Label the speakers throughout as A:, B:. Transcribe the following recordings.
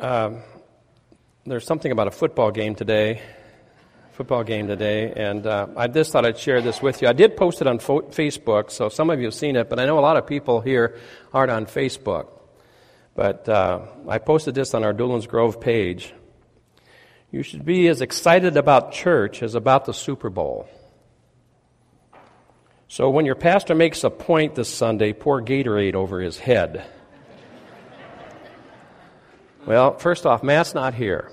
A: um, there's something about a football game today, football game today, and uh, I just thought I'd share this with you. I did post it on fo- Facebook, so some of you have seen it, but I know a lot of people here aren't on Facebook. But uh, I posted this on our Doolin's Grove page. You should be as excited about church as about the Super Bowl. So when your pastor makes a point this Sunday, pour Gatorade over his head. Well, first off, Matt's not here.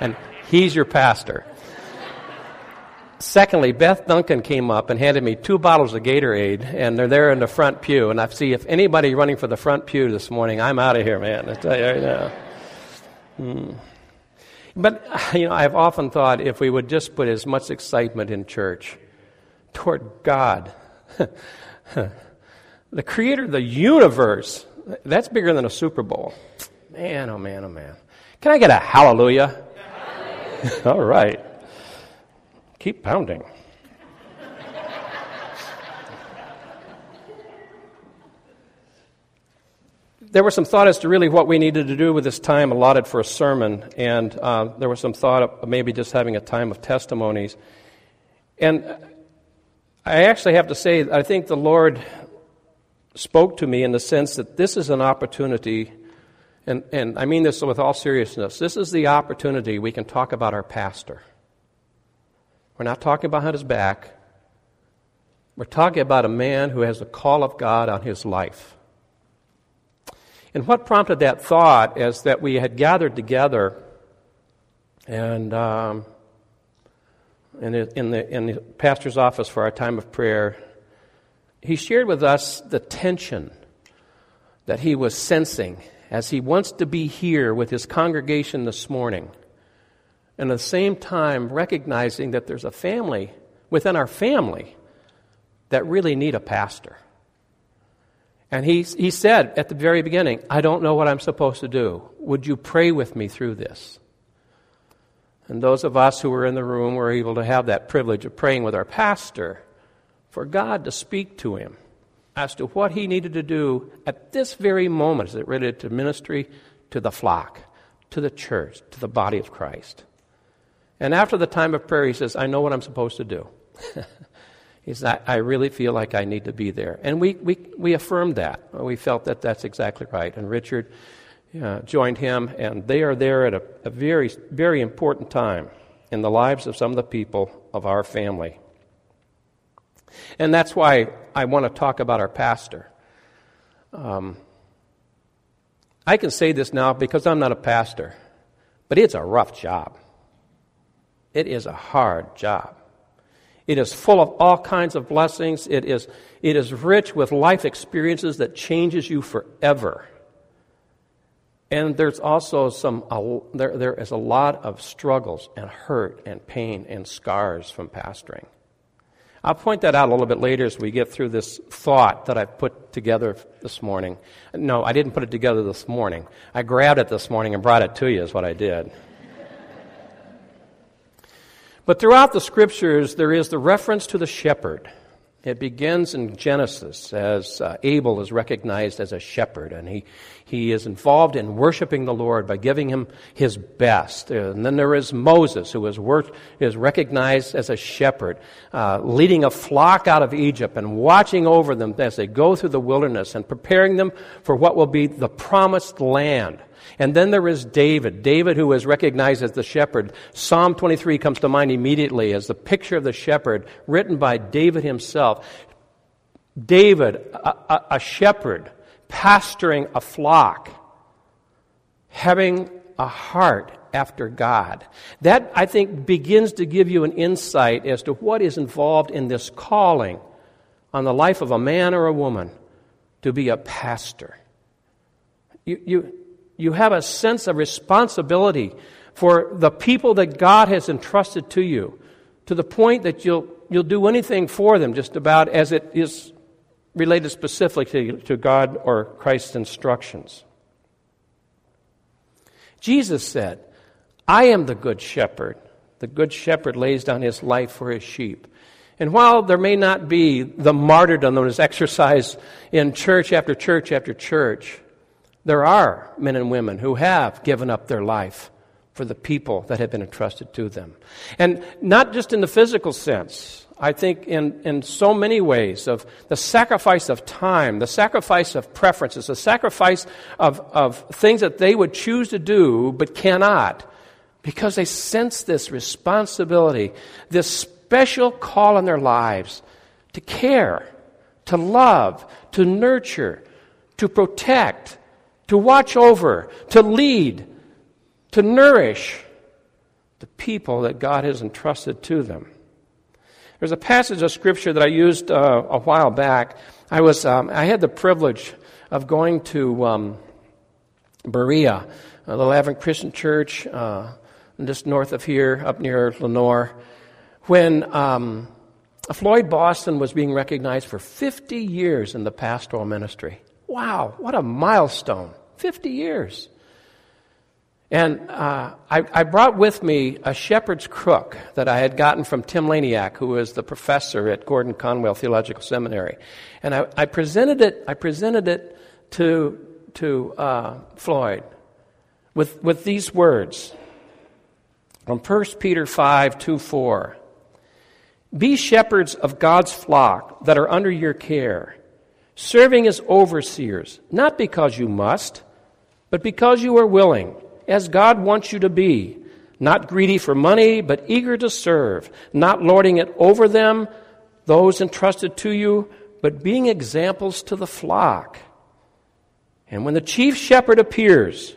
A: And he's your pastor. Secondly, Beth Duncan came up and handed me two bottles of Gatorade, and they're there in the front pew. And I see if anybody running for the front pew this morning, I'm out of here, man. I tell you right now. Hmm. But, you know, I've often thought if we would just put as much excitement in church toward God, the creator of the universe, that's bigger than a Super Bowl. Man, oh man, oh man. Can I get a hallelujah? All right. Keep pounding. there was some thought as to really what we needed to do with this time allotted for a sermon, and uh, there was some thought of maybe just having a time of testimonies. And I actually have to say, I think the Lord spoke to me in the sense that this is an opportunity, and, and I mean this with all seriousness. This is the opportunity we can talk about our pastor. We're not talking about his back. We're talking about a man who has the call of God on his life. And what prompted that thought is that we had gathered together and um, in, the, in, the, in the pastor's office for our time of prayer, he shared with us the tension that he was sensing as he wants to be here with his congregation this morning. And at the same time, recognizing that there's a family within our family that really need a pastor. And he, he said at the very beginning, I don't know what I'm supposed to do. Would you pray with me through this? And those of us who were in the room were able to have that privilege of praying with our pastor for God to speak to him as to what he needed to do at this very moment as it related to ministry to the flock, to the church, to the body of Christ. And after the time of prayer, he says, I know what I'm supposed to do. He said, I, I really feel like I need to be there. And we, we, we affirmed that. We felt that that's exactly right. And Richard uh, joined him, and they are there at a, a very, very important time in the lives of some of the people of our family. And that's why I want to talk about our pastor. Um, I can say this now because I'm not a pastor, but it's a rough job. It is a hard job. It is full of all kinds of blessings. It is, it is rich with life experiences that changes you forever. And there's also some, there, there is a lot of struggles and hurt and pain and scars from pastoring. I'll point that out a little bit later as we get through this thought that I've put together this morning. No, I didn't put it together this morning. I grabbed it this morning and brought it to you, is what I did. But throughout the scriptures, there is the reference to the shepherd. It begins in Genesis as uh, Abel is recognized as a shepherd, and he, he is involved in worshiping the Lord by giving him his best. And then there is Moses, who is, work, is recognized as a shepherd, uh, leading a flock out of Egypt and watching over them as they go through the wilderness and preparing them for what will be the promised land. And then there is David. David, who is recognized as the shepherd. Psalm 23 comes to mind immediately as the picture of the shepherd written by David himself. David, a, a, a shepherd, pastoring a flock, having a heart after God. That, I think, begins to give you an insight as to what is involved in this calling on the life of a man or a woman to be a pastor. You, you, you have a sense of responsibility for the people that God has entrusted to you to the point that you'll, you'll do anything for them just about as it is related specifically to, to God or Christ's instructions. Jesus said, I am the good shepherd. The good shepherd lays down his life for his sheep. And while there may not be the martyrdom that is exercised in church after church after church, There are men and women who have given up their life for the people that have been entrusted to them. And not just in the physical sense. I think in, in so many ways of the sacrifice of time, the sacrifice of preferences, the sacrifice of, of things that they would choose to do but cannot because they sense this responsibility, this special call in their lives to care, to love, to nurture, to protect, to watch over, to lead, to nourish the people that God has entrusted to them. There's a passage of scripture that I used uh, a while back. I was um, I had the privilege of going to um, Berea, the Advent Christian Church, uh, just north of here, up near Lenoir, when um, Floyd Boston was being recognized for 50 years in the pastoral ministry. Wow, what a milestone! 50 years. And uh, I, I, brought with me a shepherd's crook that I had gotten from Tim Laniak, who was the professor at Gordon Conwell Theological Seminary. And I, I presented it, I presented it to, to uh, Floyd with, with these words from 1 Peter 5 2 4. Be shepherds of God's flock that are under your care, serving as overseers, not because you must, but because you are willing as God wants you to be, not greedy for money, but eager to serve, not lording it over them, those entrusted to you, but being examples to the flock. And when the chief shepherd appears,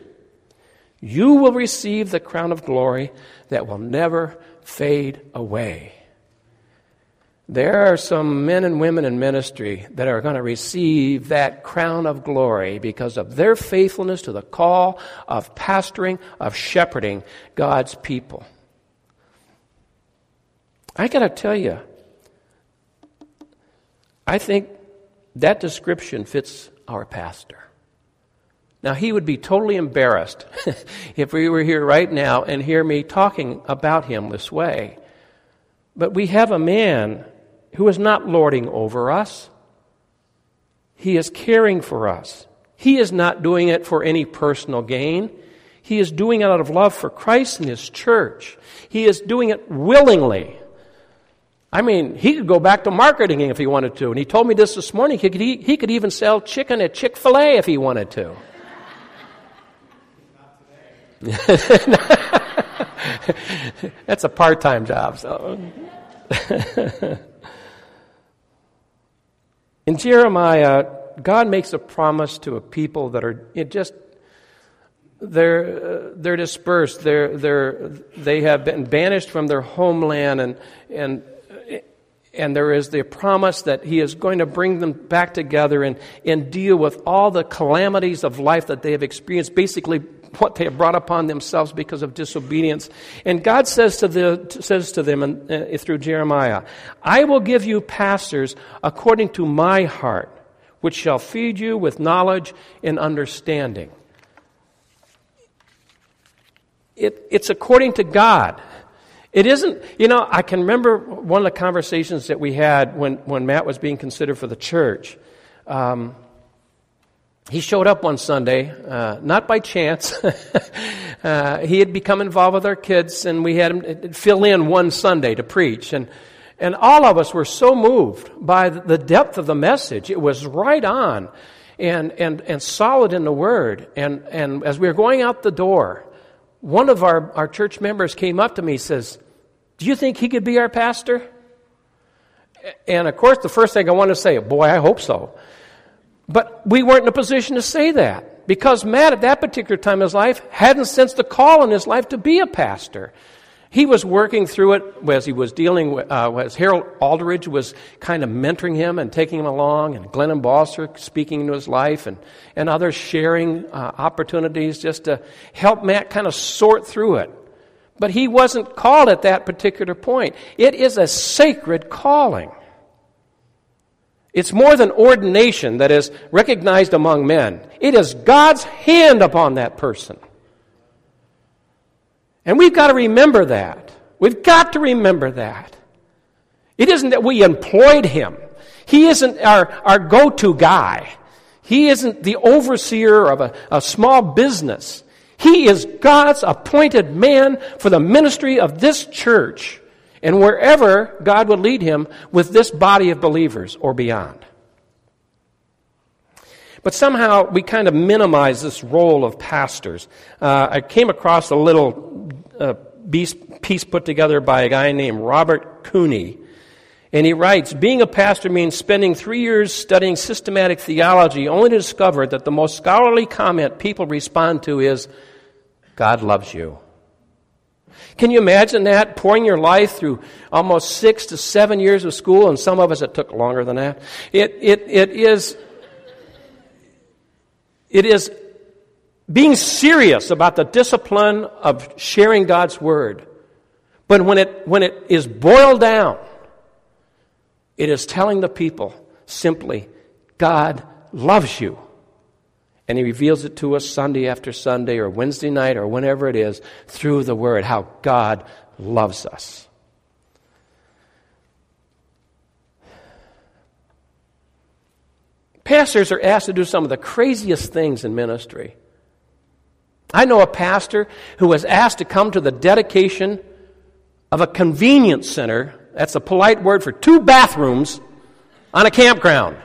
A: you will receive the crown of glory that will never fade away. There are some men and women in ministry that are going to receive that crown of glory because of their faithfulness to the call of pastoring, of shepherding God's people. I got to tell you, I think that description fits our pastor. Now, he would be totally embarrassed if we were here right now and hear me talking about him this way. But we have a man who is not lording over us. He is caring for us. He is not doing it for any personal gain. He is doing it out of love for Christ and His church. He is doing it willingly. I mean, he could go back to marketing if he wanted to. And he told me this this morning. He could, he, he could even sell chicken at Chick fil A if he wanted to. That's a part time job, so. In Jeremiah, God makes a promise to a people that are just they're, uh, they're dispersed. They're, they're, they have been banished from their homeland, and, and, and there is the promise that He is going to bring them back together and, and deal with all the calamities of life that they have experienced, basically what they have brought upon themselves because of disobedience. And God says to, the, says to them in, uh, through Jeremiah, I will give you pastors according to my heart, which shall feed you with knowledge and understanding. It, it's according to God. It isn't, you know, I can remember one of the conversations that we had when, when Matt was being considered for the church. Um, he showed up one Sunday, uh, not by chance. uh, he had become involved with our kids, and we had him fill in one Sunday to preach. And, and all of us were so moved by the depth of the message. It was right on and, and, and solid in the Word. And, and as we were going out the door, one of our, our church members came up to me and says, Do you think he could be our pastor? And of course, the first thing I want to say, boy, I hope so. But we weren't in a position to say that because Matt, at that particular time in his life, hadn't sensed the call in his life to be a pastor. He was working through it as he was dealing with, uh, as Harold Aldridge was kind of mentoring him and taking him along, and Glennon Bosser speaking into his life, and, and others sharing uh, opportunities just to help Matt kind of sort through it. But he wasn't called at that particular point. It is a sacred calling. It's more than ordination that is recognized among men. It is God's hand upon that person. And we've got to remember that. We've got to remember that. It isn't that we employed him. He isn't our, our go to guy. He isn't the overseer of a, a small business. He is God's appointed man for the ministry of this church and wherever God would lead him with this body of believers or beyond. But somehow we kind of minimize this role of pastors. Uh, I came across a little uh, piece put together by a guy named Robert Cooney. And he writes Being a pastor means spending three years studying systematic theology only to discover that the most scholarly comment people respond to is, God loves you. Can you imagine that? Pouring your life through almost six to seven years of school, and some of us it took longer than that. It, it, it is it is being serious about the discipline of sharing God's Word. But when it, when it is boiled down, it is telling the people simply, God loves you. And He reveals it to us Sunday after Sunday or Wednesday night or whenever it is through the Word, how God loves us. Pastors are asked to do some of the craziest things in ministry. I know a pastor who was asked to come to the dedication of a convenience center. That's a polite word for two bathrooms on a campground.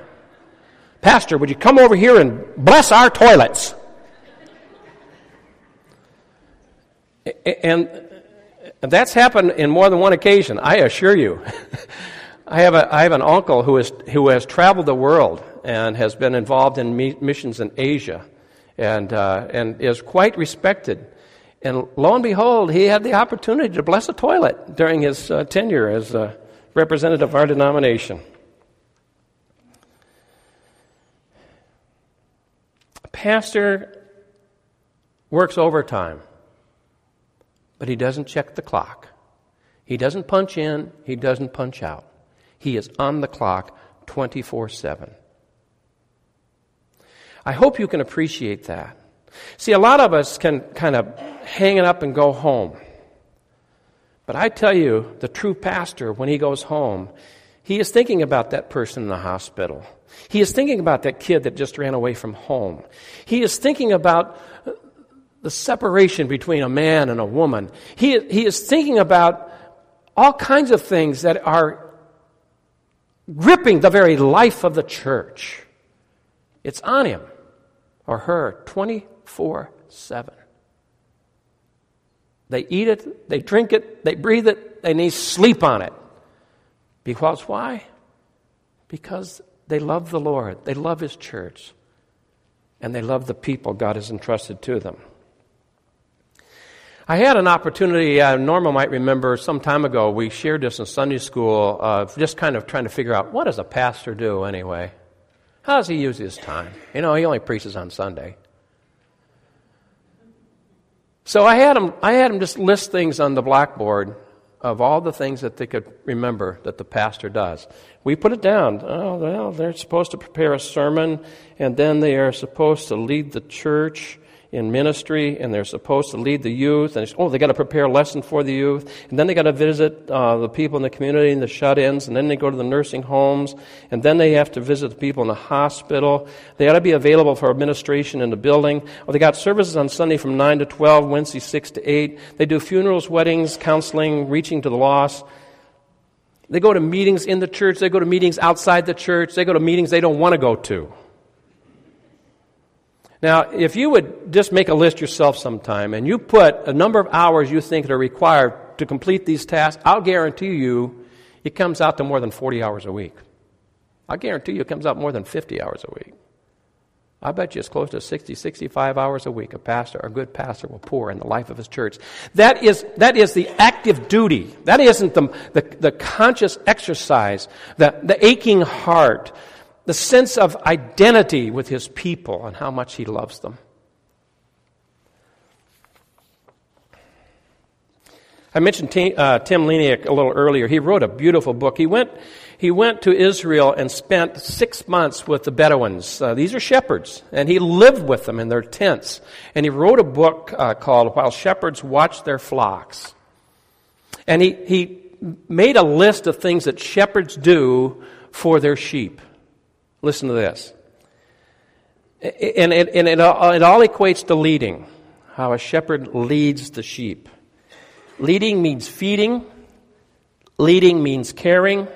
A: Pastor, would you come over here and bless our toilets? And that's happened in more than one occasion, I assure you. I have, a, I have an uncle who, is, who has traveled the world and has been involved in missions in Asia and, uh, and is quite respected. And lo and behold, he had the opportunity to bless a toilet during his uh, tenure as a representative of our denomination. Pastor works overtime, but he doesn't check the clock. He doesn't punch in, he doesn't punch out. He is on the clock 24 7. I hope you can appreciate that. See, a lot of us can kind of hang it up and go home. But I tell you, the true pastor, when he goes home, he is thinking about that person in the hospital. He is thinking about that kid that just ran away from home. He is thinking about the separation between a man and a woman. He, he is thinking about all kinds of things that are gripping the very life of the church. It's on him or her 24 7. They eat it, they drink it, they breathe it, they need sleep on it. Because why? Because they love the Lord, they love His church, and they love the people God has entrusted to them. I had an opportunity, uh, Norma might remember some time ago, we shared this in Sunday school, uh, just kind of trying to figure out what does a pastor do anyway? How does he use his time? You know, he only preaches on Sunday. So I had him, I had him just list things on the blackboard of all the things that they could remember that the pastor does. We put it down. Oh, well, they're supposed to prepare a sermon, and then they are supposed to lead the church in ministry and they're supposed to lead the youth. And oh, they got to prepare a lesson for the youth. And then they got to visit uh, the people in the community and the shut ins. And then they go to the nursing homes. And then they have to visit the people in the hospital. They got to be available for administration in the building. Oh, they got services on Sunday from 9 to 12, Wednesday 6 to 8. They do funerals, weddings, counseling, reaching to the lost. They go to meetings in the church. They go to meetings outside the church. They go to meetings they don't want to go to. Now, if you would just make a list yourself sometime and you put a number of hours you think are required to complete these tasks, I'll guarantee you it comes out to more than 40 hours a week. I guarantee you it comes out more than 50 hours a week. I bet you it's close to 60, 65 hours a week a pastor, a good pastor, will pour in the life of his church. That is, that is the active duty. That isn't the, the, the conscious exercise, the, the aching heart, the sense of identity with his people and how much he loves them. I mentioned Tim, uh, Tim Laniak a little earlier. He wrote a beautiful book. He went, he went to Israel and spent six months with the Bedouins. Uh, these are shepherds, and he lived with them in their tents. And he wrote a book uh, called While Shepherds Watch Their Flocks. And he, he made a list of things that shepherds do for their sheep. Listen to this. And, it, and it, all, it all equates to leading, how a shepherd leads the sheep. Leading means feeding, leading means caring,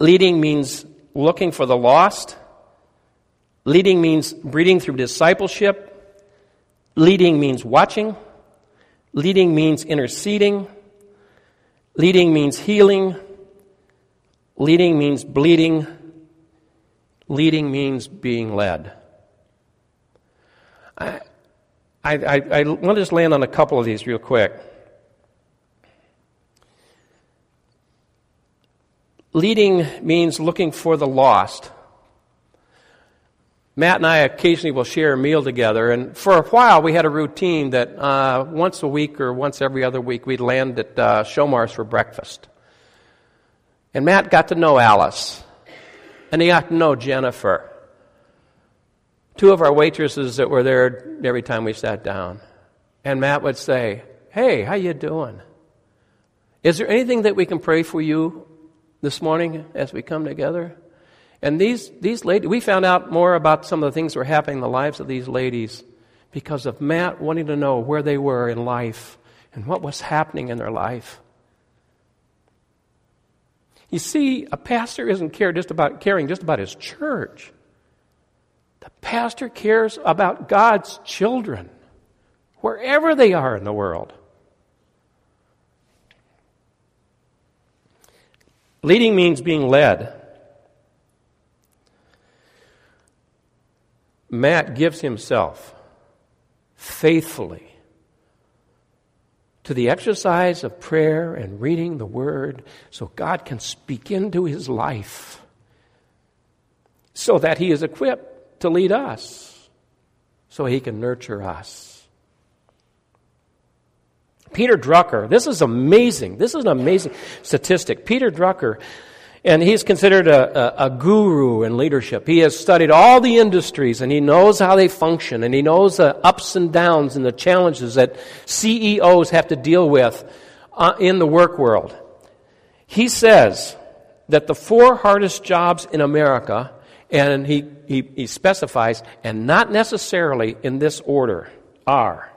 A: leading means looking for the lost, leading means breeding through discipleship, leading means watching, leading means interceding, leading means healing, leading means bleeding. Leading means being led. I, I, I, I want to just land on a couple of these real quick. Leading means looking for the lost. Matt and I occasionally will share a meal together, and for a while we had a routine that uh, once a week or once every other week we'd land at uh, Showmars for breakfast. And Matt got to know Alice and he got to know Jennifer. Two of our waitresses that were there every time we sat down. And Matt would say, Hey, how you doing? Is there anything that we can pray for you this morning as we come together? And these, these ladies, we found out more about some of the things that were happening in the lives of these ladies because of Matt wanting to know where they were in life and what was happening in their life. You see, a pastor isn't care just about caring just about his church. The pastor cares about God's children, wherever they are in the world. Leading means being led. Matt gives himself faithfully to the exercise of prayer and reading the Word so God can speak into his life so that he is equipped to lead us, so he can nurture us. Peter Drucker, this is amazing. This is an amazing statistic. Peter Drucker and he's considered a, a, a, guru in leadership. He has studied all the industries and he knows how they function and he knows the ups and downs and the challenges that CEOs have to deal with uh, in the work world. He says that the four hardest jobs in America, and he, he, he specifies, and not necessarily in this order, are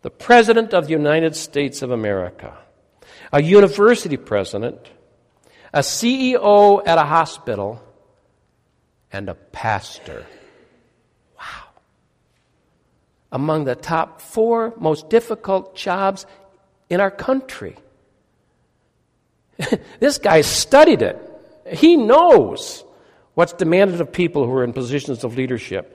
A: the President of the United States of America, a university president, a CEO at a hospital, and a pastor. Wow. Among the top four most difficult jobs in our country. this guy studied it. He knows what's demanded of people who are in positions of leadership.